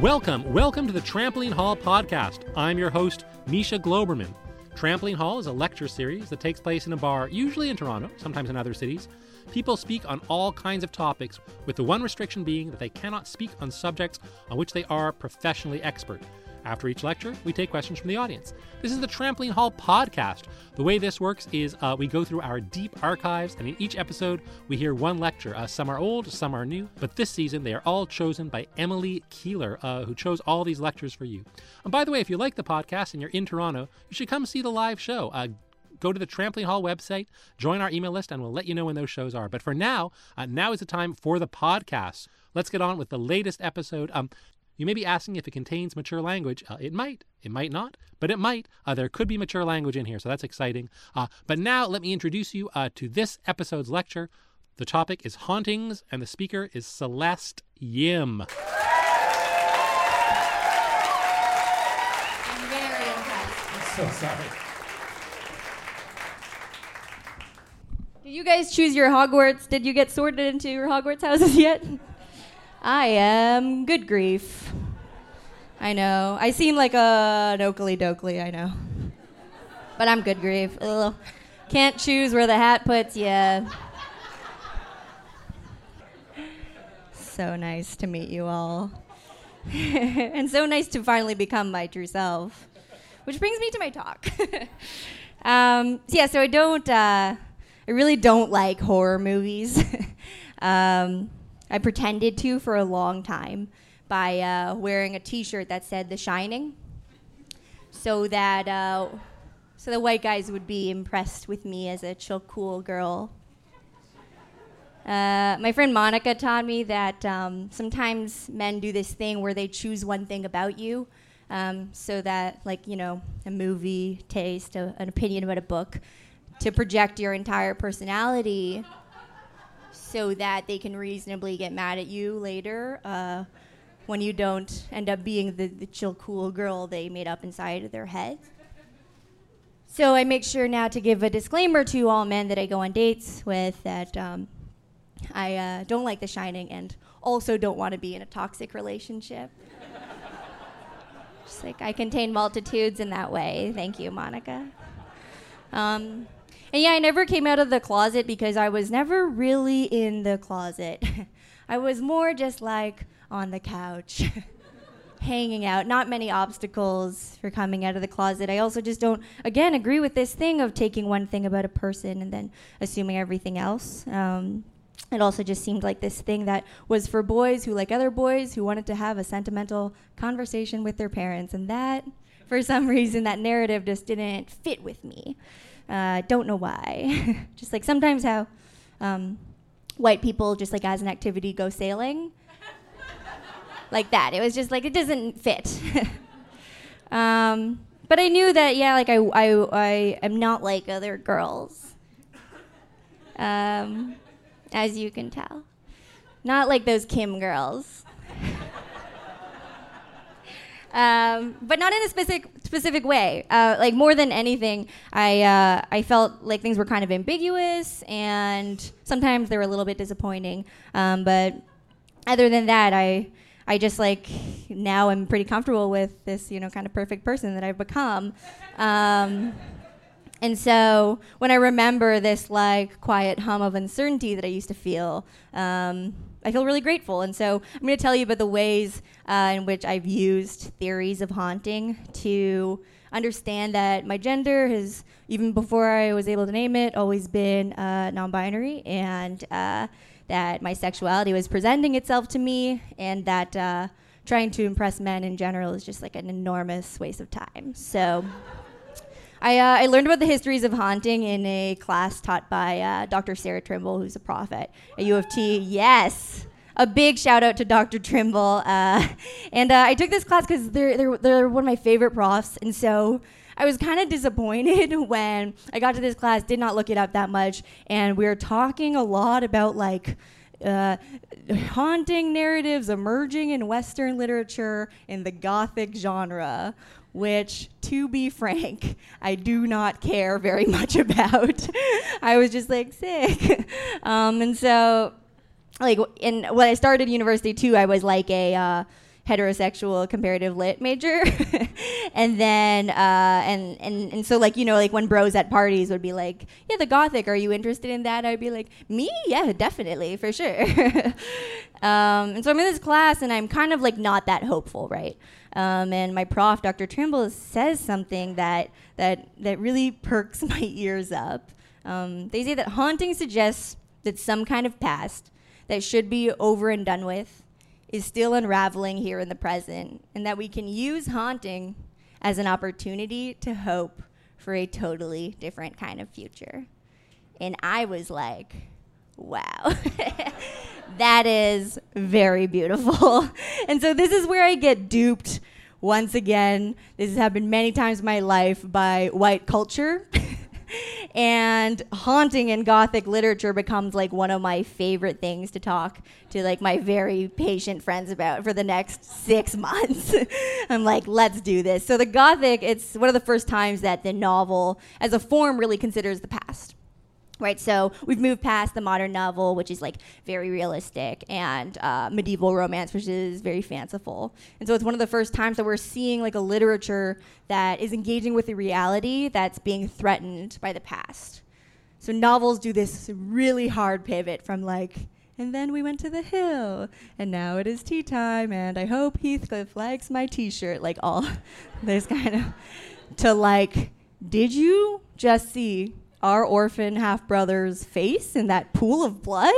Welcome, welcome to the Trampoline Hall podcast. I'm your host, Misha Glouberman. Trampoline Hall is a lecture series that takes place in a bar, usually in Toronto, sometimes in other cities. People speak on all kinds of topics, with the one restriction being that they cannot speak on subjects on which they are professionally expert. After each lecture, we take questions from the audience. This is the Trampoline Hall podcast. The way this works is uh, we go through our deep archives, and in each episode, we hear one lecture. Uh, some are old, some are new, but this season they are all chosen by Emily Keeler, uh, who chose all these lectures for you. And by the way, if you like the podcast and you're in Toronto, you should come see the live show uh, go to the Trampoline Hall website, join our email list, and we'll let you know when those shows are. But for now, uh, now is the time for the podcast. Let's get on with the latest episode. Um, you may be asking if it contains mature language. Uh, it might. It might not, but it might. Uh, there could be mature language in here, so that's exciting. Uh, but now let me introduce you uh, to this episode's lecture. The topic is hauntings, and the speaker is Celeste Yim. I'm very impressed. So sorry. Did you guys choose your Hogwarts? Did you get sorted into your Hogwarts houses yet? I am good grief. I know. I seem like a an Oakley I know. But I'm good grief. Ugh. Can't choose where the hat puts you. So nice to meet you all. and so nice to finally become my true self. Which brings me to my talk. um, so yeah, so I don't, uh, I really don't like horror movies. um, I pretended to for a long time by uh, wearing a T-shirt that said "The Shining," so that uh, so the white guys would be impressed with me as a chill, cool girl. Uh, my friend Monica taught me that um, sometimes men do this thing where they choose one thing about you, um, so that, like, you know, a movie, taste, a, an opinion about a book, to project your entire personality so that they can reasonably get mad at you later uh, when you don't end up being the, the chill, cool girl they made up inside of their heads. So I make sure now to give a disclaimer to all men that I go on dates with that um, I uh, don't like The Shining and also don't want to be in a toxic relationship. Just like I contain multitudes in that way. Thank you, Monica. Um, and yeah, I never came out of the closet because I was never really in the closet. I was more just like on the couch, hanging out. Not many obstacles for coming out of the closet. I also just don't, again, agree with this thing of taking one thing about a person and then assuming everything else. Um, it also just seemed like this thing that was for boys who, like other boys, who wanted to have a sentimental conversation with their parents. And that, for some reason, that narrative just didn't fit with me. Uh, don't know why. just like sometimes how um, white people, just like as an activity, go sailing. Like that. It was just like, it doesn't fit. um, but I knew that, yeah, like I, I, I am not like other girls. Um, as you can tell. Not like those Kim girls. um, but not in a specific specific way. Uh, like more than anything, I uh, I felt like things were kind of ambiguous, and sometimes they were a little bit disappointing. Um, but other than that, I I just like now I'm pretty comfortable with this, you know, kind of perfect person that I've become. Um, And so when I remember this like quiet hum of uncertainty that I used to feel, um, I feel really grateful. And so I'm going to tell you about the ways uh, in which I've used theories of haunting to understand that my gender has, even before I was able to name it, always been uh, non binary, and uh, that my sexuality was presenting itself to me, and that uh, trying to impress men in general is just like an enormous waste of time. So. I, uh, I, learned about the histories of haunting in a class taught by uh, Dr. Sarah Trimble, who's a prophet at U of T. Yes, a big shout out to Dr. Trimble. Uh, and uh, I took this class because they're, they're, they're one of my favorite profs. And so I was kind of disappointed when I got to this class, did not look it up that much. And we were talking a lot about like, uh, haunting narratives emerging in Western literature in the Gothic genre, which, to be frank, I do not care very much about. I was just like sick. Um, and so, like, in when I started university too, I was like a uh, heterosexual comparative lit major, and then uh, and and and so like you know like when bros at parties would be like, yeah, the gothic, are you interested in that? I'd be like, me, yeah, definitely, for sure. um, and so I'm in this class, and I'm kind of like not that hopeful, right? Um, and my prof, Dr. Trimble, says something that that that really perks my ears up. Um, they say that haunting suggests that some kind of past that should be over and done with is still unraveling here in the present, and that we can use haunting as an opportunity to hope for a totally different kind of future. And I was like, wow. that is very beautiful. and so this is where I get duped once again. This has happened many times in my life by white culture. and haunting in gothic literature becomes like one of my favorite things to talk to like my very patient friends about for the next six months. I'm like let's do this. So the gothic it's one of the first times that the novel as a form really considers the past right? So we've moved past the modern novel, which is like very realistic, and uh, medieval romance, which is very fanciful. And so it's one of the first times that we're seeing like a literature that is engaging with the reality that's being threatened by the past. So novels do this really hard pivot from like, and then we went to the hill, and now it is tea time, and I hope Heathcliff likes my T-shirt. Like all, there's kind of to like, did you just see our orphan half brother's face in that pool of blood.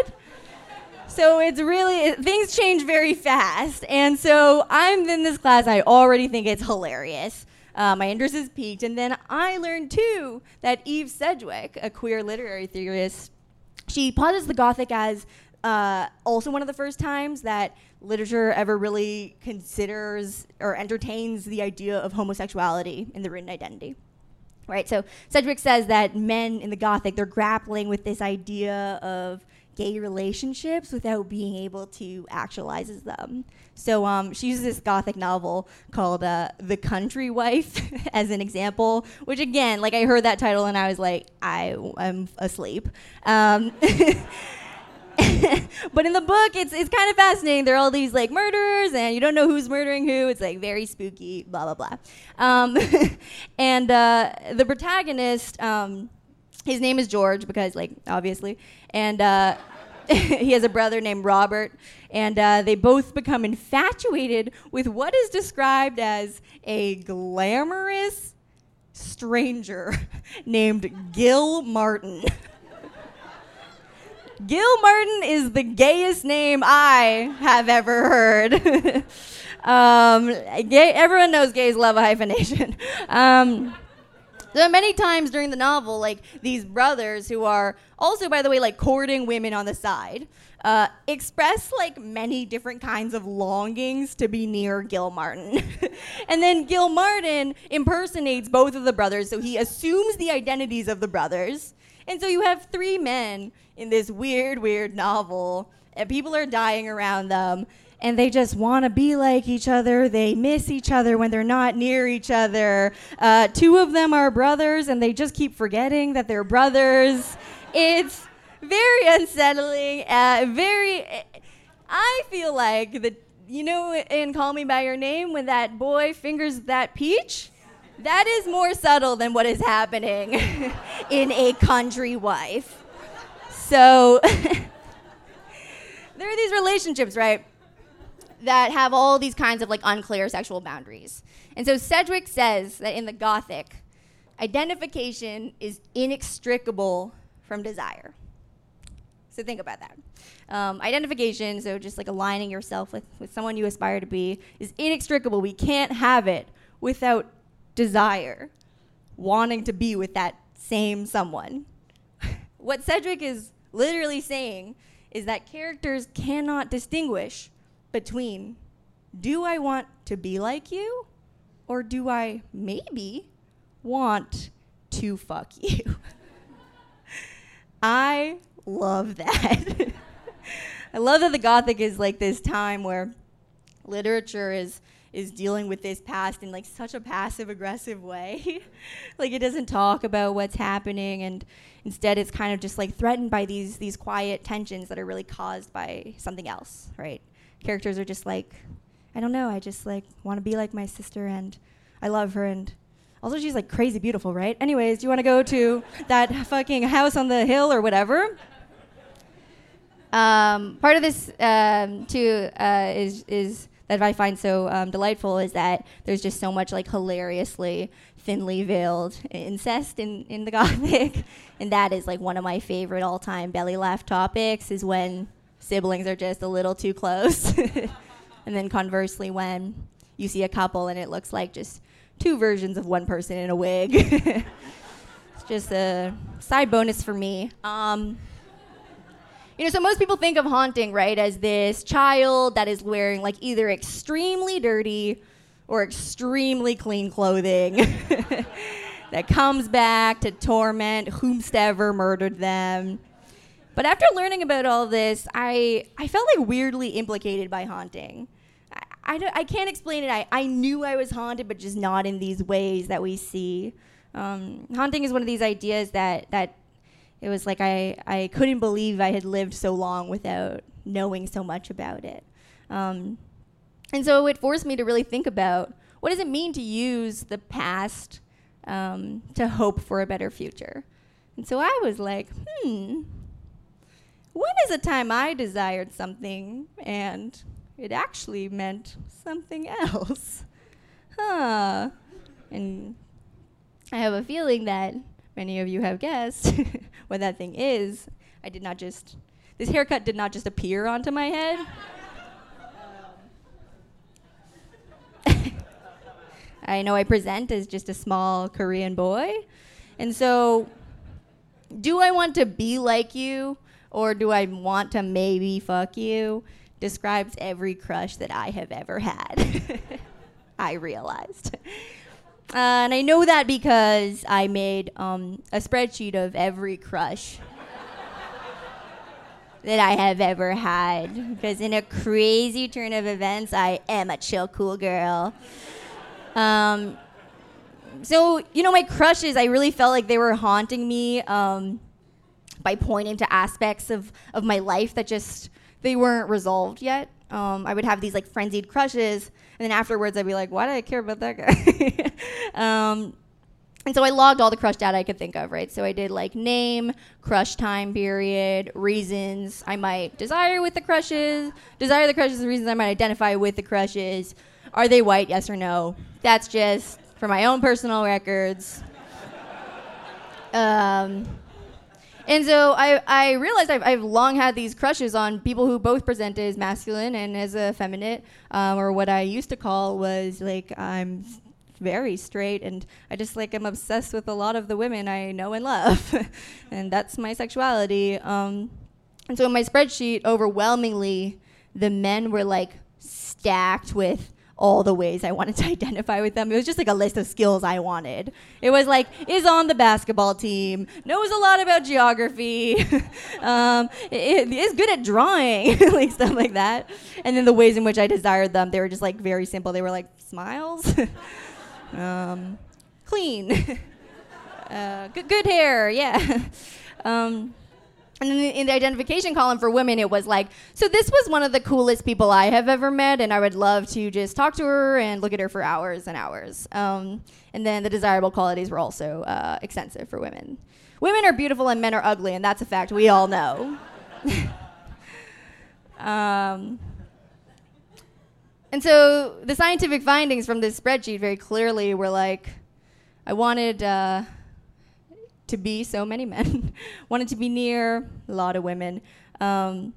So it's really, things change very fast. And so I'm in this class, I already think it's hilarious. Uh, my interest is peaked. And then I learned too that Eve Sedgwick, a queer literary theorist, she posits the Gothic as uh, also one of the first times that literature ever really considers or entertains the idea of homosexuality in the written identity right? So Sedgwick says that men in the Gothic, they're grappling with this idea of gay relationships without being able to actualize them. So um, she uses this Gothic novel called uh, The Country Wife as an example, which again, like I heard that title and I was like, I am asleep. Um, but in the book, it's it's kind of fascinating. There are all these like murderers, and you don't know who's murdering who. It's like very spooky, blah blah blah. Um, and uh, the protagonist, um, his name is George because like obviously, and. Uh, he has a brother named Robert, and uh, they both become infatuated with what is described as a glamorous stranger named Gil Martin. Gil Martin is the gayest name I have ever heard. um, gay, everyone knows gays love a hyphenation. Um, there are many times during the novel, like these brothers who are also, by the way, like courting women on the side, uh, express like many different kinds of longings to be near Gil Martin. and then Gil Martin impersonates both of the brothers, so he assumes the identities of the brothers. And so you have three men in this weird, weird novel, and people are dying around them, and they just want to be like each other. They miss each other when they're not near each other. Uh, two of them are brothers, and they just keep forgetting that they're brothers. It's very unsettling. Uh, very. I feel like the you know in Call Me by Your Name when that boy fingers that peach. That is more subtle than what is happening in a country wife. So there are these relationships, right? That have all these kinds of like unclear sexual boundaries. And so Sedgwick says that in the Gothic, identification is inextricable from desire. So think about that. Um, identification, so just like aligning yourself with, with someone you aspire to be, is inextricable. We can't have it without desire, wanting to be with that same someone. what Sedgwick is literally saying is that characters cannot distinguish between do I want to be like you or do I maybe want to fuck you? I love that. I love that the Gothic is like this time where literature is is dealing with this past in like such a passive aggressive way. like it doesn't talk about what's happening and instead it's kind of just like threatened by these these quiet tensions that are really caused by something else, right? Characters are just like I don't know, I just like want to be like my sister and I love her and also she's like crazy beautiful, right? Anyways, do you want to go to that fucking house on the hill or whatever? Um, part of this um, too uh, is is that I find so um, delightful is that there's just so much like hilariously thinly veiled incest in, in the Gothic, and that is like one of my favorite all time belly laugh topics is when siblings are just a little too close, and then conversely when you see a couple and it looks like just two versions of one person in a wig. it's just a side bonus for me. Um, you know, so most people think of haunting, right, as this child that is wearing like either extremely dirty or extremely clean clothing that comes back to torment whomstever murdered them. But after learning about all this, I, I felt like weirdly implicated by haunting. I, I, I can't explain it. I, I knew I was haunted, but just not in these ways that we see. Um, haunting is one of these ideas that, that it was like I, I couldn't believe I had lived so long without knowing so much about it. Um, and so it forced me to really think about what does it mean to use the past um, to hope for a better future. And so I was like, hmm, when is a time I desired something and it actually meant something else? Huh. And I have a feeling that many of you have guessed what that thing is. I did not just, this haircut did not just appear onto my head. I know I present as just a small Korean boy. And so, do I want to be like you or do I want to maybe fuck you? Describes every crush that I have ever had. I realized. Uh, and I know that because I made um, a spreadsheet of every crush that I have ever had. Because in a crazy turn of events, I am a chill, cool girl. Um, so, you know, my crushes, I really felt like they were haunting me um, by pointing to aspects of, of my life that just, they weren't resolved yet. Um, I would have these like frenzied crushes and then afterwards, I'd be like, why do I care about that guy? um, and so I logged all the crush data I could think of, right? So I did like name, crush time period, reasons I might desire with the crushes, desire the crushes, reasons I might identify with the crushes. Are they white? Yes or no? That's just for my own personal records. Um, and so I, I realized I've, I've long had these crushes on people who both present as masculine and as effeminate, um, or what I used to call was like I'm very straight and I just like am obsessed with a lot of the women I know and love, and that's my sexuality. Um, and so in my spreadsheet, overwhelmingly, the men were like stacked with all the ways I wanted to identify with them. It was just like a list of skills I wanted. It was like, is on the basketball team, knows a lot about geography, um, is good at drawing, like stuff like that. And then the ways in which I desired them, they were just like very simple. They were like smiles, um, clean, uh, good, good hair, yeah. Um, And then in the identification column for women, it was like, so this was one of the coolest people I have ever met, and I would love to just talk to her and look at her for hours and hours. Um, and then the desirable qualities were also uh, extensive for women. Women are beautiful and men are ugly, and that's a fact we all know. um, and so the scientific findings from this spreadsheet very clearly were like, I wanted. Uh, to be so many men, wanted to be near a lot of women, um,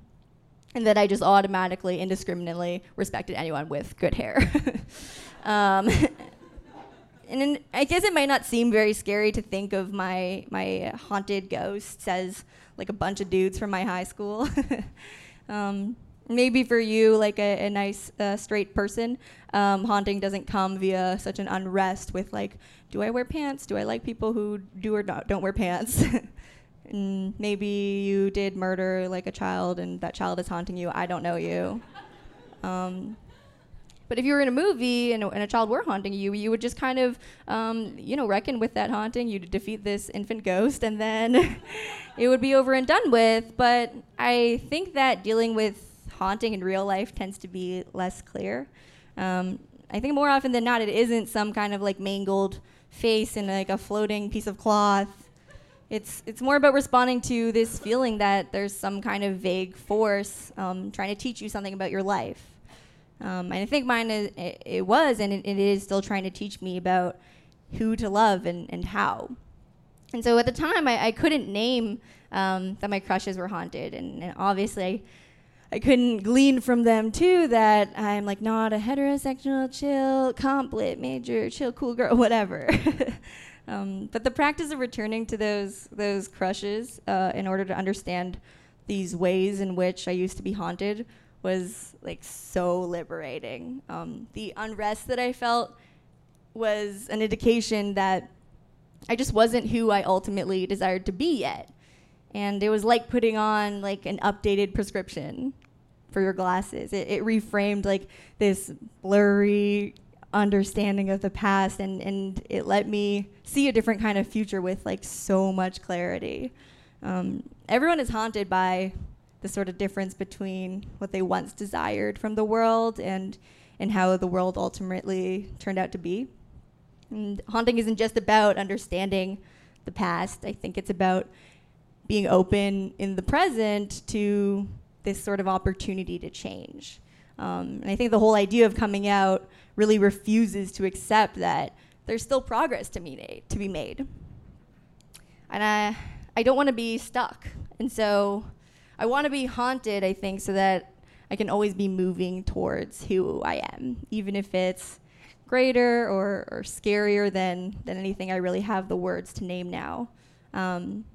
and that I just automatically, indiscriminately respected anyone with good hair. um, and in, I guess it might not seem very scary to think of my my haunted ghosts as like a bunch of dudes from my high school. um, maybe for you, like a, a nice uh, straight person, um, haunting doesn't come via such an unrest with like do I wear pants? Do I like people who do or not, don't wear pants? and maybe you did murder like a child and that child is haunting you. I don't know you. Um, but if you were in a movie and a, and a, child were haunting you, you would just kind of, um, you know, reckon with that haunting. You'd defeat this infant ghost, and then it would be over and done with. But I think that dealing with haunting in real life tends to be less clear. Um, I think more often than not, it isn't some kind of like mangled face in like a floating piece of cloth. It's it's more about responding to this feeling that there's some kind of vague force um, trying to teach you something about your life. Um, and I think mine is, it, it was and it, it is still trying to teach me about who to love and, and how. And so at the time, I, I couldn't name um, that my crushes were haunted, and, and obviously. I, I couldn't glean from them too that I'm like not a heterosexual, chill, comp lit, major, chill, cool girl, whatever. um, but the practice of returning to those those crushes uh, in order to understand these ways in which I used to be haunted was like so liberating. Um, the unrest that I felt was an indication that I just wasn't who I ultimately desired to be yet and it was like putting on like an updated prescription for your glasses. It, it reframed like this blurry understanding of the past and, and it let me see a different kind of future with like so much clarity. Um, everyone is haunted by the sort of difference between what they once desired from the world and and how the world ultimately turned out to be. And haunting isn't just about understanding the past. I think it's about being open in the present to this sort of opportunity to change. Um, and I think the whole idea of coming out really refuses to accept that there's still progress to, be to be made. And I, I don't want to be stuck. And so I want to be haunted, I think, so that I can always be moving towards who I am, even if it's greater or, or scarier than, than anything I really have the words to name now. Um,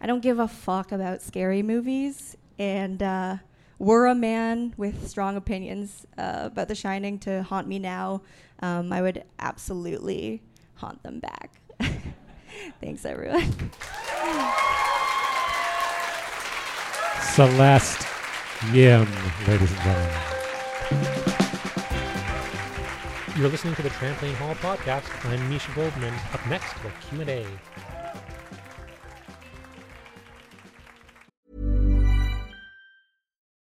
I don't give a fuck about scary movies. And uh, were a man with strong opinions uh, about The Shining to haunt me now, um, I would absolutely haunt them back. Thanks, everyone. Celeste Yim, ladies and gentlemen. You're listening to the Trampoline Hall podcast. I'm Misha Glouberman. Up next, the Q&A.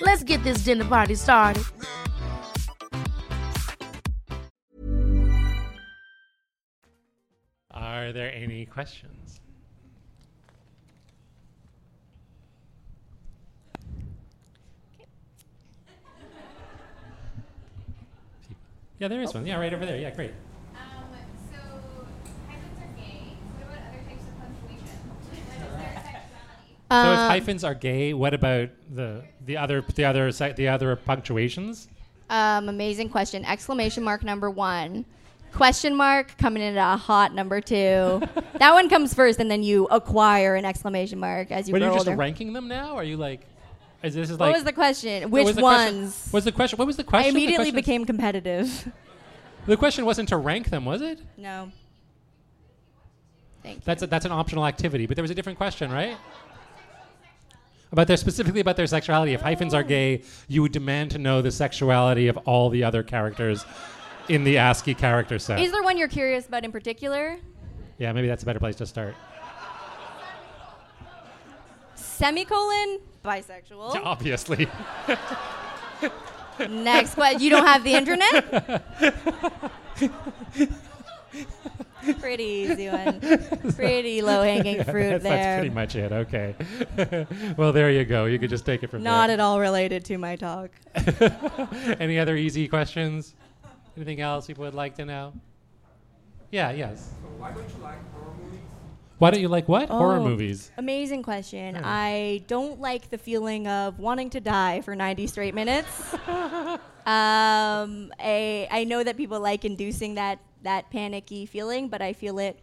Let's get this dinner party started. Are there any questions? Yeah, there is one. Yeah, right over there. Yeah, great. Um, so hyphens are gay. What about other types of punctuation? What is their sexuality? So if Um, hyphens are gay, what about the the other the other the other punctuations? Um, amazing question. Exclamation mark number one. Question mark coming in at a hot number two. that one comes first, and then you acquire an exclamation mark as you are grow you just older. ranking them now? Are you like? Is this is what like? was the question? Which was the question- ones? Was the question? What was the I question? The immediately question- became competitive. The question wasn't to rank them, was it? no. Thank you. That's a, that's an optional activity, but there was a different question, right? About their specifically about their sexuality. If hyphens are gay, you would demand to know the sexuality of all the other characters in the ASCII character set. Is there one you're curious about in particular? yeah, maybe that's a better place to start. Semicolon bisexual. Obviously. Next question. You don't have the internet? pretty easy one. Pretty low hanging fruit that's, there. that's pretty much it. Okay. well, there you go. You could just take it from there. Not there. at all related to my talk. Any other easy questions? Anything else people would like to know? Yeah, yes. So Why don't you like horror movies? Why don't you like what? Horror Oh, movies. Amazing question. Yeah. I don't like the feeling of wanting to die for 90 straight minutes. um, I, I know that people like inducing that, that panicky feeling, but I feel it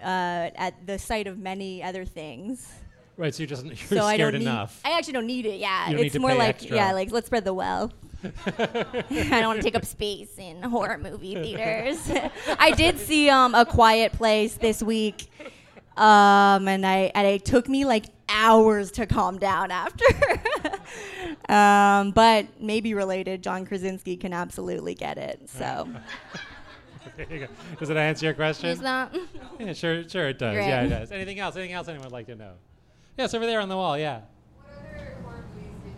uh, at the sight of many other things. Right, so you're just you're so I scared don't need, enough. I actually don't need it. Yeah, You don't need it's more like extra. yeah, like let's spread the wealth. I don't want to take up space in horror movie theaters. I did see um, a Quiet Place this week, um, and I and it took me like hours to calm down after. um, but maybe related, John Krasinski can absolutely get it. So There you go. Does it answer your question? it's not. Yeah, sure, sure it does. Great. Yeah, it does. Anything else? Anything else anyone would like to know? Yes, over there on the wall. Yeah. What other horror movies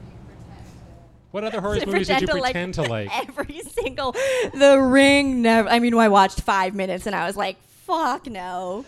What other horror movies did did you pretend to like pretend to like? Every single The Ring never I mean I watched 5 minutes and I was like fuck no.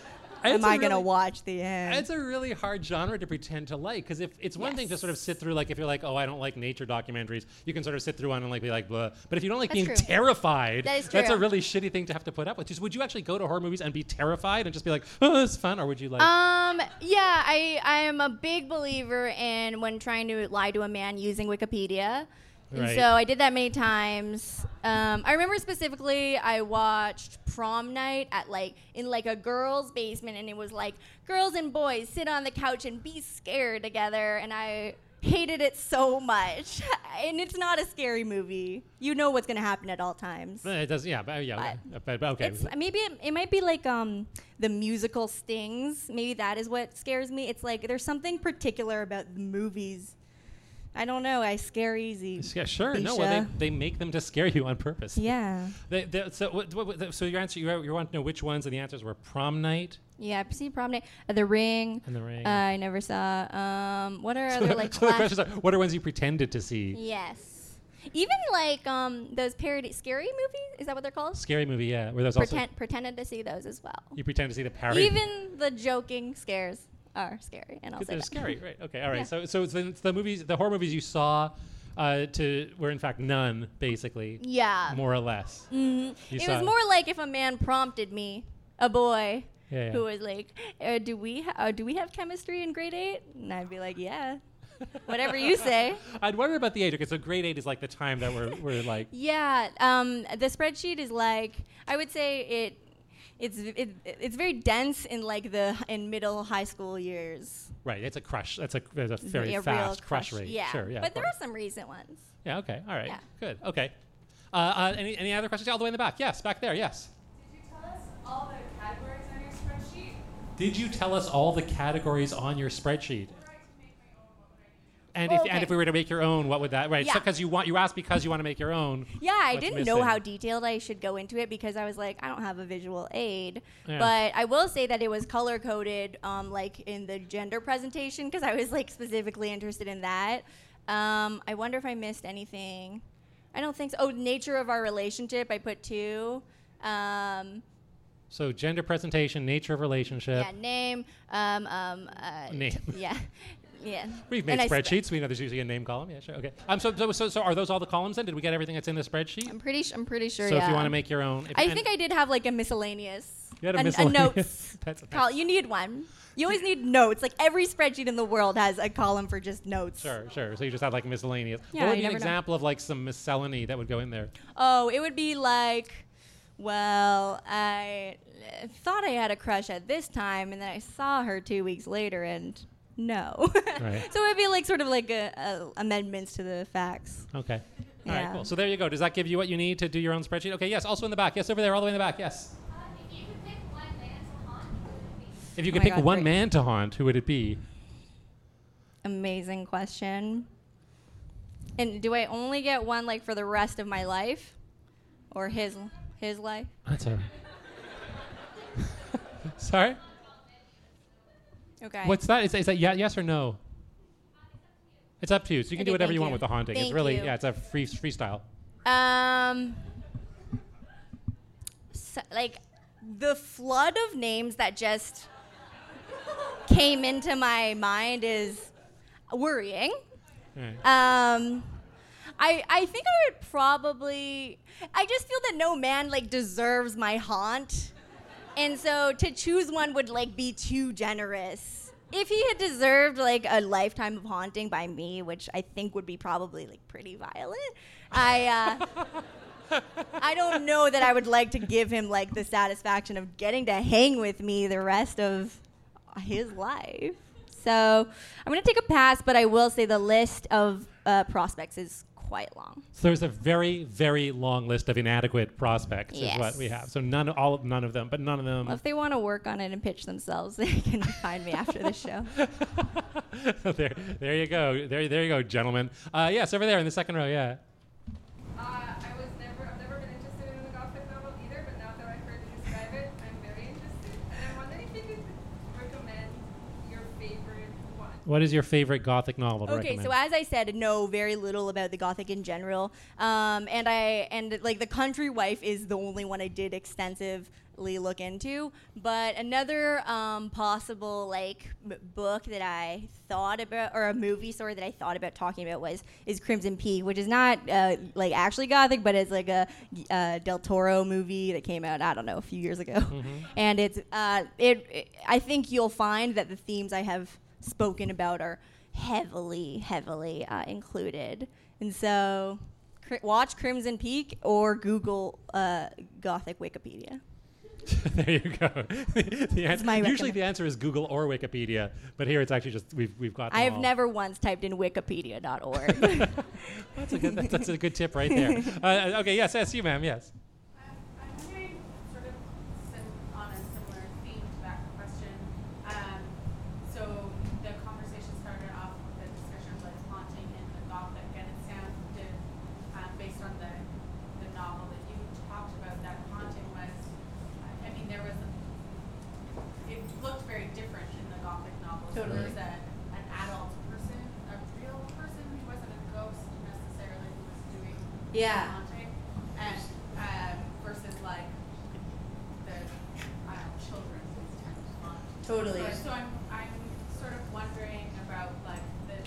Am I going to watch the end? It's a really hard genre to pretend to like because if it's one thing to sort of sit through, like if you're like, oh, I don't like nature documentaries, you can sort of sit through one and like be like, blah. But if you don't like That's being true. terrified, That that's a really shitty thing to have to put up with. Just would you actually go to horror movies and be terrified and just be like, oh, it's fun, or would you like? Um, yeah, I, I am a big believer in when trying to lie to a man using Wikipedia. And Right. so I did that many times. Um, I remember specifically I watched prom night at like in like a girls' basement, and it was like girls and boys sit on the couch and be scared together, and I hated it so much. and it's not a scary movie. You know what's gonna happen at all times. It does, yeah, but, yeah, but, but okay. It's maybe it, it might be like um the musical stings. Maybe that is what scares me. It's like there's something particular about the movies. I don't know. I scare easy. yeah, sure. No, well, they, they make them to scare you on purpose. Yeah. They, they, so, what, what, what- so your answer, you, you want to know which ones, and the answers were prom night Yeah, I've seen Prom Night, uh, The Ring. and the ring. Uh, I never saw. Um, what are other like? so the questions are, what are ones you pretended to see? yes. Even like um those parody scary movies. Is that what they're called? Scary movie, yeah. Where there's also Pretend pretended to see those as well. you pretend to see the parody. Even the joking scares are scary, and I'll say They're that. scary, right? Okay, all right. Yeah. So, so it's the, it's the movies, the horror movies you saw, uh, to were in fact none, basically, Yeah. more or less. hmm It was more like if a man prompted me, a boy, Yeah, yeah. who was like, uh, "Do we ha- uh, do we have chemistry in grade eight? And I'd be like, "Yeah, whatever you say." I'd wonder about the age. Okay, so grade eight is like the time that we're, we're like, Yeah, um, the spreadsheet is like I would say it. It's it, it's very dense in like the in middle high school years. right. It's a crush. That's a, there's a very a real fast crush, rate. Yeah, Sure, yeah. but there are some recent ones. Yeah. Okay. All right. Yeah. Good. Okay. Uh, uh, any any other questions? All the way in the back. Yes, back there. Yes. Did you tell us all the categories on your spreadsheet? Did you tell us all the categories on your spreadsheet? And if and if we were to make your own, what would that? Right. Yeah. because you want you asked because you want to make your own. Yeah, I didn't know how detailed I should go into it because I was like, I don't have a visual aid. Yeah. But I will say that it was color coded, um, like in the gender presentation, because I was like specifically interested in that. Um, I wonder if I missed anything. I don't think so. Oh, nature of our relationship, I put two. Um, So gender presentation, nature of relationship. yeah, name. Um, um, uh, Name. Yeah. Yeah. We've made And spreadsheets. we know there's usually a name column. Yeah, sure. Okay. Um, so, so, so, so are those all the columns then? Did we get everything that's in the spreadsheet? I'm pretty. Sh- I'm pretty sure. so yeah. if you want to make your own, I think I did have like a miscellaneous. You had a an- miscellaneous- notes. That's- Col- you need one. You always need notes. Like every spreadsheet in the world has a column for just notes. Sure, sure. So you just had like miscellaneous. Yeah, what would be an never know. example of like some miscellany that would go in there? Oh, it would be like, well, I thought I had a crush at this time, and then I saw her two weeks later, and no. Right. so it would be like sort of like a, a amendments to the facts. Okay. All right, Yeah. cool. So there you go. Does that give you what you need to do your own spreadsheet? Okay, yes. Also in the back. Yes, over there, all the way in the back. Yes. Uh, if you could pick one man to haunt, who would it be? If you Oh pick God, one great. man to haunt, who would it be? Amazing question. And do I only get one like for the rest of my life, or his his life? That's all right. Sorry? Okay. What's that? Is, is that yes or no? It's up to you. So you can Okay, do whatever thank you want you. with the haunting. it's really you. yeah, it's a free freestyle. Um, so, like the flood of names that just came into my mind is worrying. Right. Um, I I think I would probably. I just feel that no man like deserves my haunt, and so to choose one would like be too generous. If he had deserved like a lifetime of haunting by me, which I think would be probably like pretty violent, I uh, I don't know that I would like to give him like the satisfaction of getting to hang with me the rest of his life. So I'm gonna take a pass, but I will say the list of uh, prospects is quite long. So there's a very, very long list of inadequate prospects is what we have. So none, all, none of them, but none of them. Well, if they want to work on it and pitch themselves, they can find me after the show. there, there you go. There, there you go, gentlemen. Uh, yes, over there in the second row. Yeah. Uh, What is your favorite gothic novel Okay, recommend? so as I said, know very little about the Gothic in general, um, and I and like the Country Wife is the only one I did extensively look into. But another um, possible like m- book that I thought about, or a movie, sorry, that I thought about talking about was is Crimson Peak, which is not uh, like actually Gothic, but it's like a uh, Del Toro movie that came out I don't know a few years ago, and it's uh, it, it. I think you'll find that the themes I have spoken about are heavily, heavily uh, included. And so, cr- watch Crimson Peak or Google uh, Gothic Wikipedia. there you go. the answer, usually the answer is Google or Wikipedia, but here it's actually just we've we've got. I have all. never once typed in Wikipedia.org. That's a good. That's, that's a good tip right there. Uh, okay. Yes. Yes. You, ma'am. Yes. I'm wondering, sort of sim- on a similar theme to that question. Um, so the conversation started off with a discussion of like haunting in the Gothic, and it sounded, um, based on the the novel that you talked about, that haunting was. I mean, there was. It looked very different in the Gothic novel. So Totally. there was a, an adult person, a real person who wasn't a ghost necessarily who was doing Yeah. haunting, and um, versus like the uh, children who tend to haunt. Totally. So, so I'm I'm sort of wondering about like the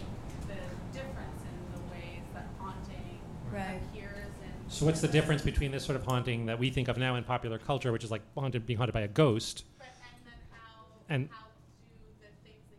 the difference in the ways that haunting Right. appears and. So what's the difference between this sort of haunting that we think of now in popular culture, which is like haunted, being haunted by a ghost, But, and then how And- how do the things that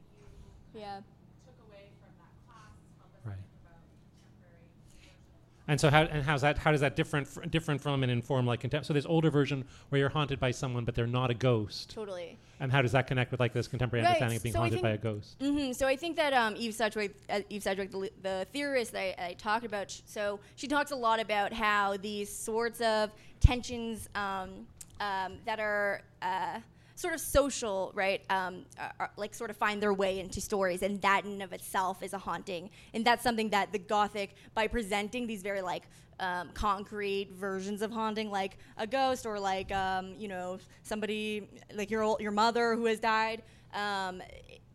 you yeah. took away from that class help us Right. think about contemporary versions? And so how and how's that? How does that different fr- different from and inform like contempt? So there's older version where you're haunted by someone, but they're not a ghost. Totally. And how does that connect with like this contemporary Right, understanding of being so haunted by a ghost? hmm So I think that um, Eve Sedgwick, uh, Eve Sedgwick, the, the theorist that I, I talked about, sh- so she talks a lot about how these sorts of tensions um, um, that are uh, sort of social, right, um, are, are, like sort of find their way into stories, and that in of itself is a haunting, and that's something that the Gothic, by presenting these very like um, concrete versions of haunting, like a ghost or like um, you know somebody like your ol- your mother who has died. Um,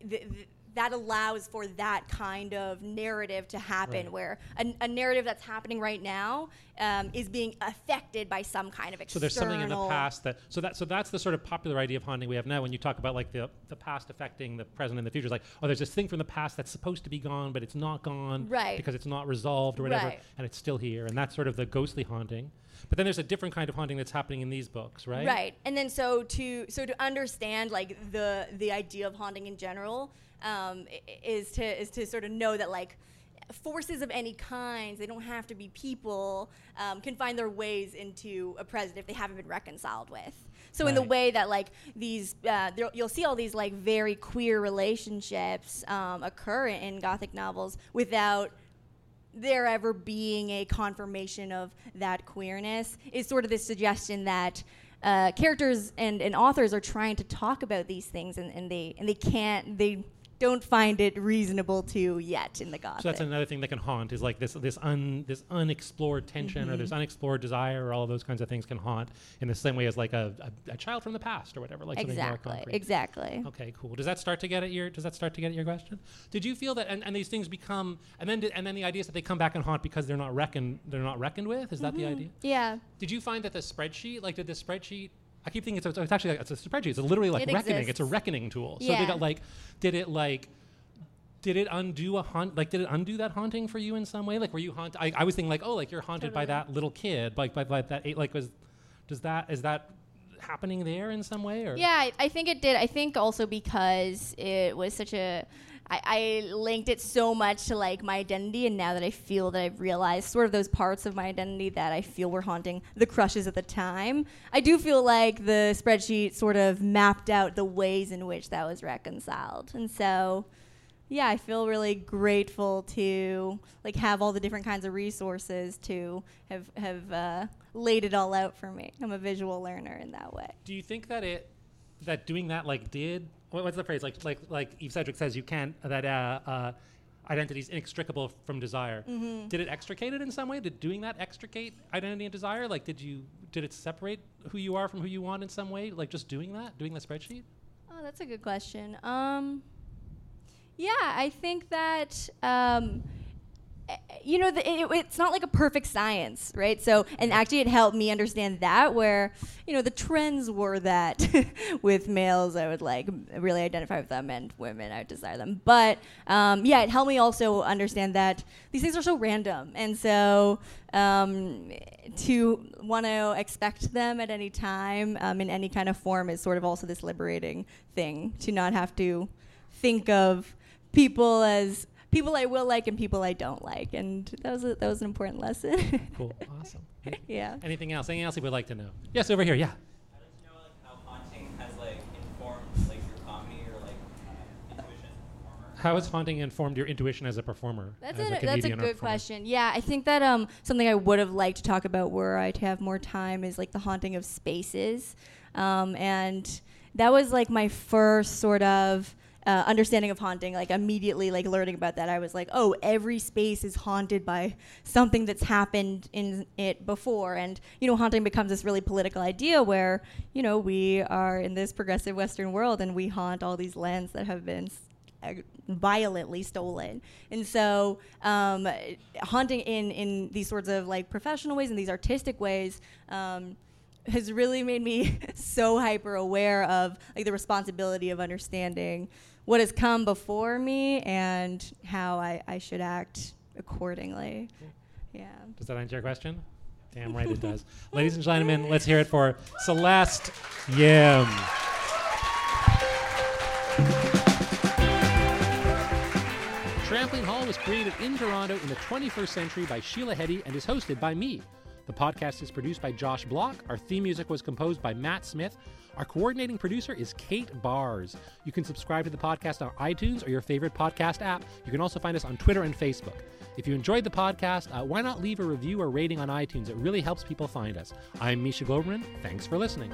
th- th- that allows for that kind of narrative to happen Right. where a, a narrative that's happening right now um, is being affected by some kind of So there's something in the past that so that so that's the sort of popular idea of haunting we have now. When you talk about like the the past affecting the present and the future, it's like oh, there's this thing from the past that's supposed to be gone, but it's not gone Right. because it's not resolved or whatever, Right. and it's still here, and that's sort of the ghostly haunting. But then there's a different kind of haunting that's happening in these books, right? Right. And then so to so to understand like the the idea of haunting in general um, is to is to sort of know that like forces of any kind they don't have to be people um, can find their ways into a president if they haven't been reconciled with. So in the way that like these uh, you'll see all these like very queer relationships um, occur in, in gothic novels without there ever being a confirmation of that queerness. Is sort of this suggestion that uh, characters and, and authors are trying to talk about these things and, and they and they can't they don't find it reasonable to yet in the gothic. So that's another thing that can haunt is like this this un this unexplored tension or Mm-hmm. this unexplored desire or all of those kinds of things can haunt in the same way as like a, a, a child from the past or whatever like something more exactly exactly. Okay, cool. Does that start to get at your Does that start to get at your question? Did you feel that, and, and these things become, and then did, and then the idea is that they come back and haunt because they're not reckoned they're not reckoned with? Is that Mm-hmm. the idea? Yeah. Did you find that the spreadsheet, like, did the spreadsheet? I keep thinking it's, it's actually like, it's a spreadsheet. It's literally like It reckoning. It's a reckoning tool. So Yeah. did it like, did it like, did it undo a haunt? Like, did it undo that haunting for you in some way? Like, were you haunted I, I was thinking like, oh, like you're haunted by that little kid, like by, by that eight. Like, was does that is that happening there in some way? Or Yeah, I, I think it did. I think also because it was such a. I, I linked it so much to like my identity, and now that I feel that I've realized sort of those parts of my identity that I feel were haunting the crushes at the time, I do feel like the spreadsheet sort of mapped out the ways in which that was reconciled, and so yeah, I feel really grateful to like have all the different kinds of resources to have have uh, laid it all out for me. I'm a visual learner in that way. Do you think that it that doing that like did what's the phrase like like like Eve Sedgwick says you can't that uh, uh, identity is inextricable from desire. Mm-hmm. Did it extricate it in some way? Did doing that extricate identity and desire? Like did you did it separate who you are from who you want in some way? Like just doing that, doing the spreadsheet? Oh, that's a good question. Um, yeah, I think that um, you know the, it, it's not like a perfect science, right? So, and actually, it helped me understand that where you know the trends were that with males, I would like really identify with them, and women, I would desire them. But um, yeah, it helped me also understand that these things are so random, and so um, to want to expect them at any time um, in any kind of form is sort of also this liberating thing to not have to think of people as people I will like and people I don't like, and that was a, that was an important lesson. Cool, awesome. Any- yeah. Anything else? Anything else you would like to know? Yes, over here. Yeah. How did you know like how haunting has like informed like your comedy or like intuition as a performer? How has haunting informed your intuition as a performer? That's as a, that's a comedian or good question. Yeah, I think that um, something I would have liked to talk about were I to have more time is like the haunting of spaces, um, and that was like my first sort of. Uh, understanding of haunting, like immediately, like learning about that, I was like, oh, every space is haunted by something that's happened in it before, and you know, haunting becomes this really political idea where you know we are in this progressive Western world and we haunt all these lands that have been uh, violently stolen. And so, um, haunting in in these sorts of like professional ways and these artistic ways. Um, has really made me so hyper aware of like the responsibility of understanding what has come before me and how I, I should act accordingly. Yeah. Does that answer your question? Damn right it does. Ladies and gentlemen, let's hear it for Celeste Yim. Trampoline Hall was created in Toronto in the 21st century by Sheila Heti and is hosted by me. The podcast is produced by Josh Block. Our theme music was composed by Matt Smith. Our coordinating producer is Kate Bars. You can subscribe to the podcast on iTunes or your favorite podcast app. You can also find us on Twitter and Facebook. If you enjoyed the podcast, uh, why not leave a review or rating on iTunes? It really helps people find us. I'm Misha Glouberman. Thanks for listening.